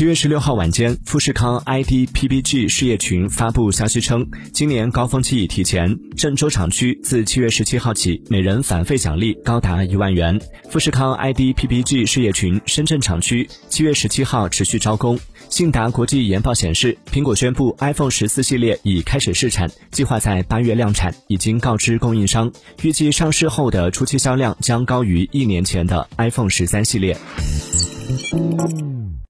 七月十六号晚间富士康 idpbg 事业群发布消息称今年高峰期已提前郑州厂区自七月十七号起每人返费奖励高达一万元。富士康 idpbg 事业群深圳厂区七月十七号持续招工信达国际研报显示苹果宣布 iphone 十四系列已开始试产计划在八月量产已经告知供应商预计上市后的初期销量将高于一年前的 iphone 十三系列。